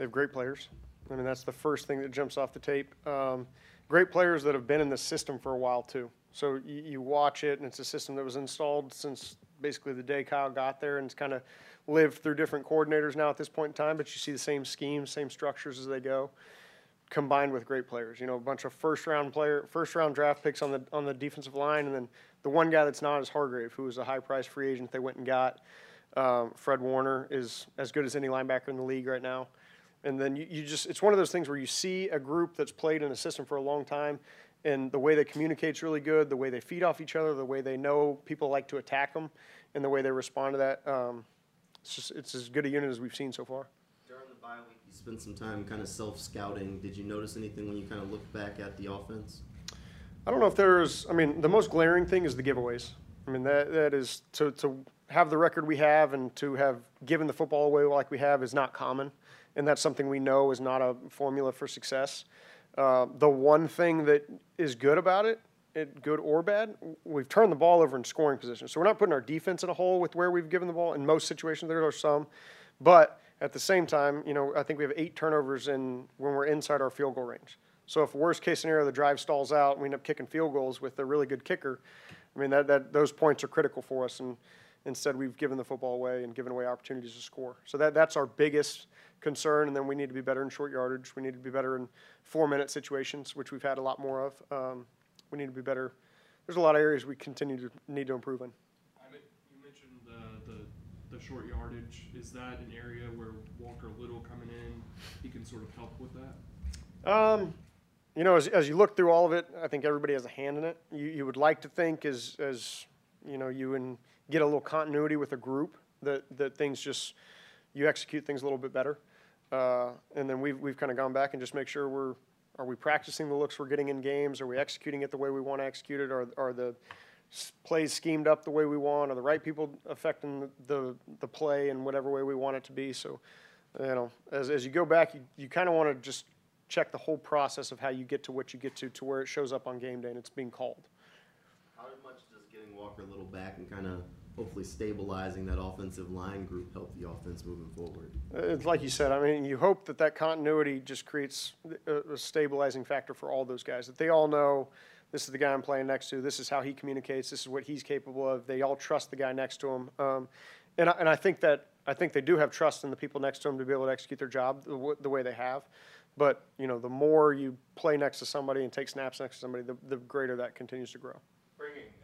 They have great players. I mean, that's the first thing that jumps off the tape. Um, great players that have been in the system for a while too. So you, you watch it, and it's a system that was installed since basically the day Kyle got there, and it's kind of lived through different coordinators now at this point in time. But you see the same schemes, same structures as they go, combined with great players. You know, a bunch of first round player, first round draft picks on the on the defensive line, and then the one guy that's not is Hargrave, who was a high price free agent they went and got. Um, Fred Warner is as good as any linebacker in the league right now. And then you, you just, it's one of those things where you see a group that's played in a system for a long time and the way they communicate's really good, the way they feed off each other, the way they know people like to attack them, and the way they respond to that. Um, it's just, it's as good a unit as we've seen so far. During the bye week, you spent some time kind of self-scouting. Did you notice anything when you kind of looked back at the offense? I don't know if there's, I mean, the most glaring thing is the giveaways. I mean, that, that is, to, to have the record we have and to have given the football away like we have is not common. And that's something we know is not a formula for success. Uh, the one thing that is good about it, it, good or bad, we've turned the ball over in scoring position. So we're not putting our defense in a hole with where we've given the ball. In most situations, there are some, but at the same time, you know, I think we have eight turnovers in when we're inside our field goal range. So if worst case scenario, the drive stalls out, we end up kicking field goals with a really good kicker. I mean, that, that those points are critical for us, and instead we've given the football away and given away opportunities to score. So that that's our biggest concern, and then we need to be better in short yardage. We need to be better in four-minute situations, which we've had a lot more of. Um, we need to be better. There's a lot of areas we continue to need to improve in. You mentioned the, the, the short yardage. Is that an area where Walker Little coming in, he can sort of help with that? Um, you know, as, as you look through all of it, I think everybody has a hand in it. You, you would like to think as, as, you know, you and get a little continuity with a group that, that things just, you execute things a little bit better. Uh, and then we've, we've kind of gone back and just make sure we're, are we practicing the looks we're getting in games? Are we executing it the way we want to execute it? Are, are the plays schemed up the way we want? Are the right people affecting the, the, the play in whatever way we want it to be? So, you know, as, as you go back, you, you kind of want to just check the whole process of how you get to what you get to, to where it shows up on game day and it's being called. How much does getting Walker a Little back and kind of hopefully stabilizing that offensive line group help the offense moving forward? It's like you said, I mean, you hope that that continuity just creates a, stabilizing factor for all those guys, that they all know this is the guy I'm playing next to, this is how he communicates, this is what he's capable of. They all trust the guy next to him. Um, and, I, and I think that, I think they do have trust in the people next to them to be able to execute their job the, the way they have. But, you know, the more you play next to somebody and take snaps next to somebody, the, the greater that continues to grow.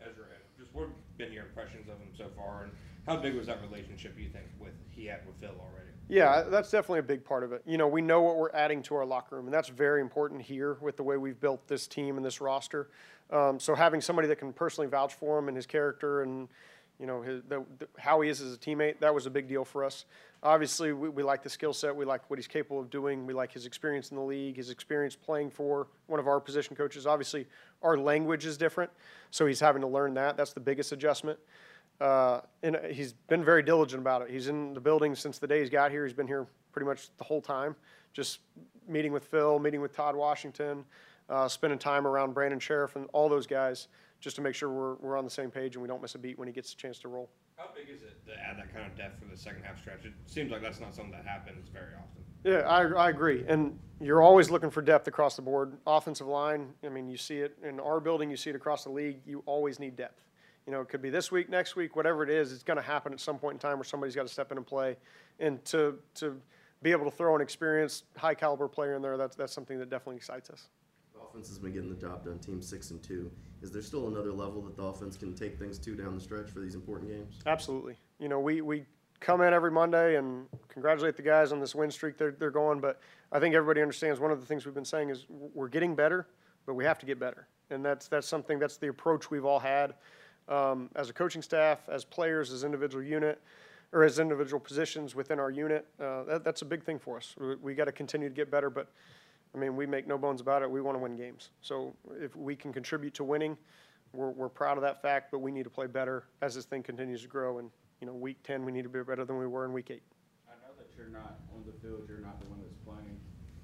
Ezra just what have been your impressions of him so far, and how big was that relationship you think with he had with Phil already? Yeah, that's definitely a big part of it. You know, we know what we're adding to our locker room, and that's very important here with the way we've built this team and this roster. Um, so having somebody that can personally vouch for him and his character and you know his, the, the, how he is as a teammate, that was a big deal for us. Obviously, we, we like the skill set, we like what he's capable of doing, we like his experience in the league, his experience playing for one of our position coaches. Obviously, our language is different, so he's having to learn that. That's the biggest adjustment. Uh, and he's been very diligent about it. He's in the building since the day he's got here. He's been here pretty much the whole time, just meeting with Phil, meeting with Todd Washington, uh, spending time around Brandon Scherff and all those guys, just to make sure we're, we're on the same page and we don't miss a beat when he gets a chance to roll. How big is it to add that kind of depth for the second half stretch? It seems like that's not something that happens very often. Yeah, I, I agree. And you're always looking for depth across the board. Offensive line, I mean, you see it in our building, you see it across the league. You always need depth. You know, it could be this week, next week, whatever it is, it's going to happen at some point in time where somebody's got to step in and play. And to, to be able to throw an experienced, high caliber player in there, that's, that's something that definitely excites us. The offense has been getting the job done. Team six and two. Is there still another level that the offense can take things to down the stretch for these important games? Absolutely. You know, we, we come in every Monday and congratulate the guys on this win streak they're, they're going, but I think everybody understands one of the things we've been saying is we're getting better, but we have to get better. And that's, that's something, that's the approach we've all had um, as a coaching staff, as players, as individual unit, or as individual positions within our unit. Uh, that, that's a big thing for us. We, we got to continue to get better, but I mean, we make no bones about it. We want to win games. So if we can contribute to winning, we're, we're proud of that fact, but we need to play better as this thing continues to grow. And, you know, week 10, we need to be better than we were in week eight. I know that you're not on the field, you're not the one that's playing,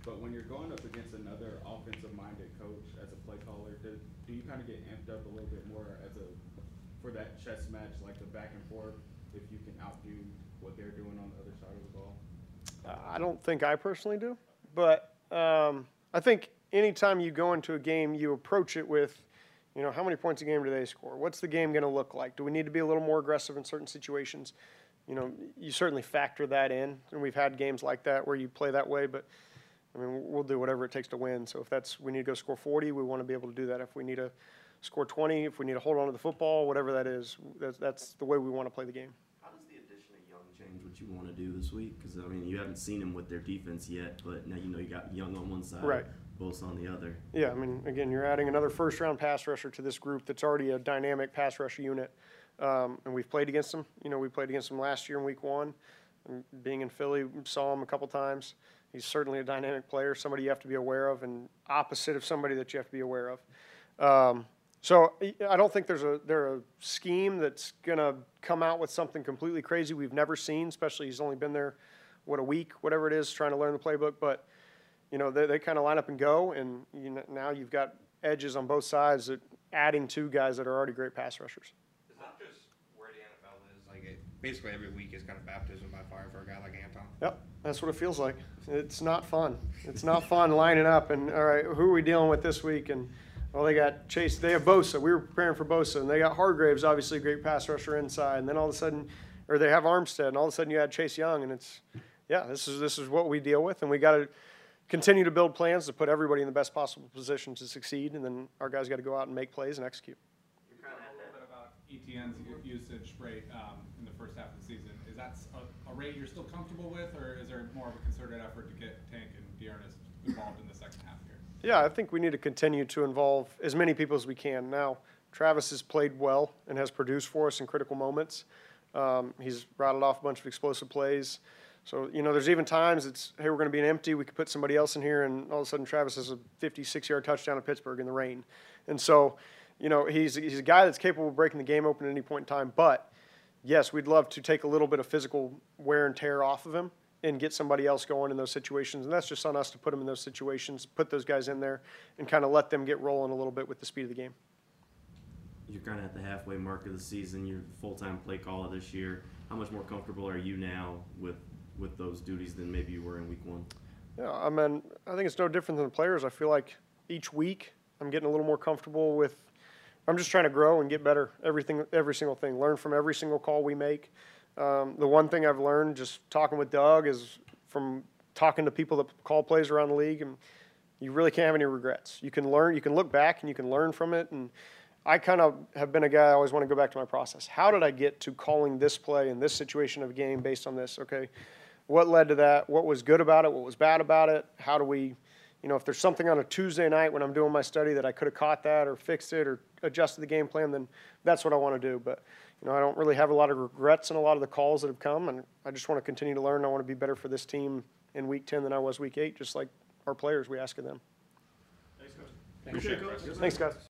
but when you're going up against another offensive-minded coach as a play caller, do, do you kind of get amped up a little bit more as a, for that chess match, like the back and forth, if you can outdo what they're doing on the other side of the ball? I don't think I personally do, but um, I think anytime you go into a game, you approach it with, you know, how many points a game do they score? What's the game going to look like? Do we need to be a little more aggressive in certain situations? You know, you certainly factor that in, and we've had games like that where you play that way, but I mean, we'll do whatever it takes to win. So if that's, we need to go score 40, we want to be able to do that. If we need to score 20, if we need to hold on to the football, whatever that is, that's, that's the way we want to play the game. How does the addition of Young change what you want to do this week? Because I mean, you haven't seen them with their defense yet, but now you know you got Young on one side, Right. Bosa on the other. Yeah, I mean, again, you're adding another first round pass rusher to this group that's already a dynamic pass rush unit. Um, and we've played against them. You know, we played against them last year in week one. And being in Philly, saw him a couple times. He's certainly a dynamic player, somebody you have to be aware of, and opposite of somebody that you have to be aware of. Um, so I- don't think there's a there a scheme that's gonna come out with something completely crazy we've never seen. Especially he's only been there, what a week, whatever it is, trying to learn the playbook. But you know, they, they kind of line up and go, and you know, now you've got edges on both sides that adding two guys that are already great pass rushers. Is that just where the NFL is? Like, it, basically every week is kind of baptism by fire for a guy like Anton. Yep, that's what it feels like. It's not fun. It's not fun lining up and, all right, who are we dealing with this week? And, well, they got Chase, they have Bosa. We were preparing for Bosa, and they got Hargraves, obviously a great pass rusher inside. And then all of a sudden, or they have Armstead, and all of a sudden you had Chase Young, and it's, yeah, this is, this is what we deal with, and we got to continue to build plans to put everybody in the best possible position to succeed, and then our guys got to go out and make plays and execute. A little bit about Etienne's usage rate um, in the first half of the season. Is that a, a rate you're still comfortable with, or is there more of a concerted effort to get Tank and D'Ernest involved in the second? Yeah, I think we need to continue to involve as many people as we can. Now, Travis has played well and has produced for us in critical moments. Um, he's rattled off a bunch of explosive plays. So, you know, there's even times it's, hey, we're going to be an empty. We could put somebody else in here, and all of a sudden Travis has a 56 yard touchdown at Pittsburgh in the rain. And so, you know, he's, he's a guy that's capable of breaking the game open at any point in time. But yes, we'd love to take a little bit of physical wear and tear off of him and get somebody else going in those situations. And that's just on us to put them in those situations, put those guys in there, and kind of let them get rolling a little bit with the speed of the game. You're kind of at the halfway mark of the season. You're full time play caller this year. How much more comfortable are you now with with those duties than maybe you were in week one? Yeah, I mean, I think it's no different than the players. I feel like each week I'm getting a little more comfortable with. I'm just trying to grow and get better. Everything, every single thing. Learn from every single call we make. Um, the one thing I've learned just talking with Doug is from talking to people that call plays around the league, and you really can't have any regrets. You can learn, you can look back, and you can learn from it. And I kind of have been a guy I always want to go back to my process. How did I get to calling this play in this situation of a game based on this? Okay, what led to that? What was good about it? What was bad about it? How do we, you know, if there's something on a Tuesday night when I'm doing my study that I could have caught that or fixed it or adjusted the game plan, then that's what I want to do. But you know, I don't really have a lot of regrets in a lot of the calls that have come, and I just want to continue to learn. I want to be better for this team in Week 10 than I was Week 8, just like our players. We ask of them. Thanks, Coach. Appreciate it, Thanks, guys.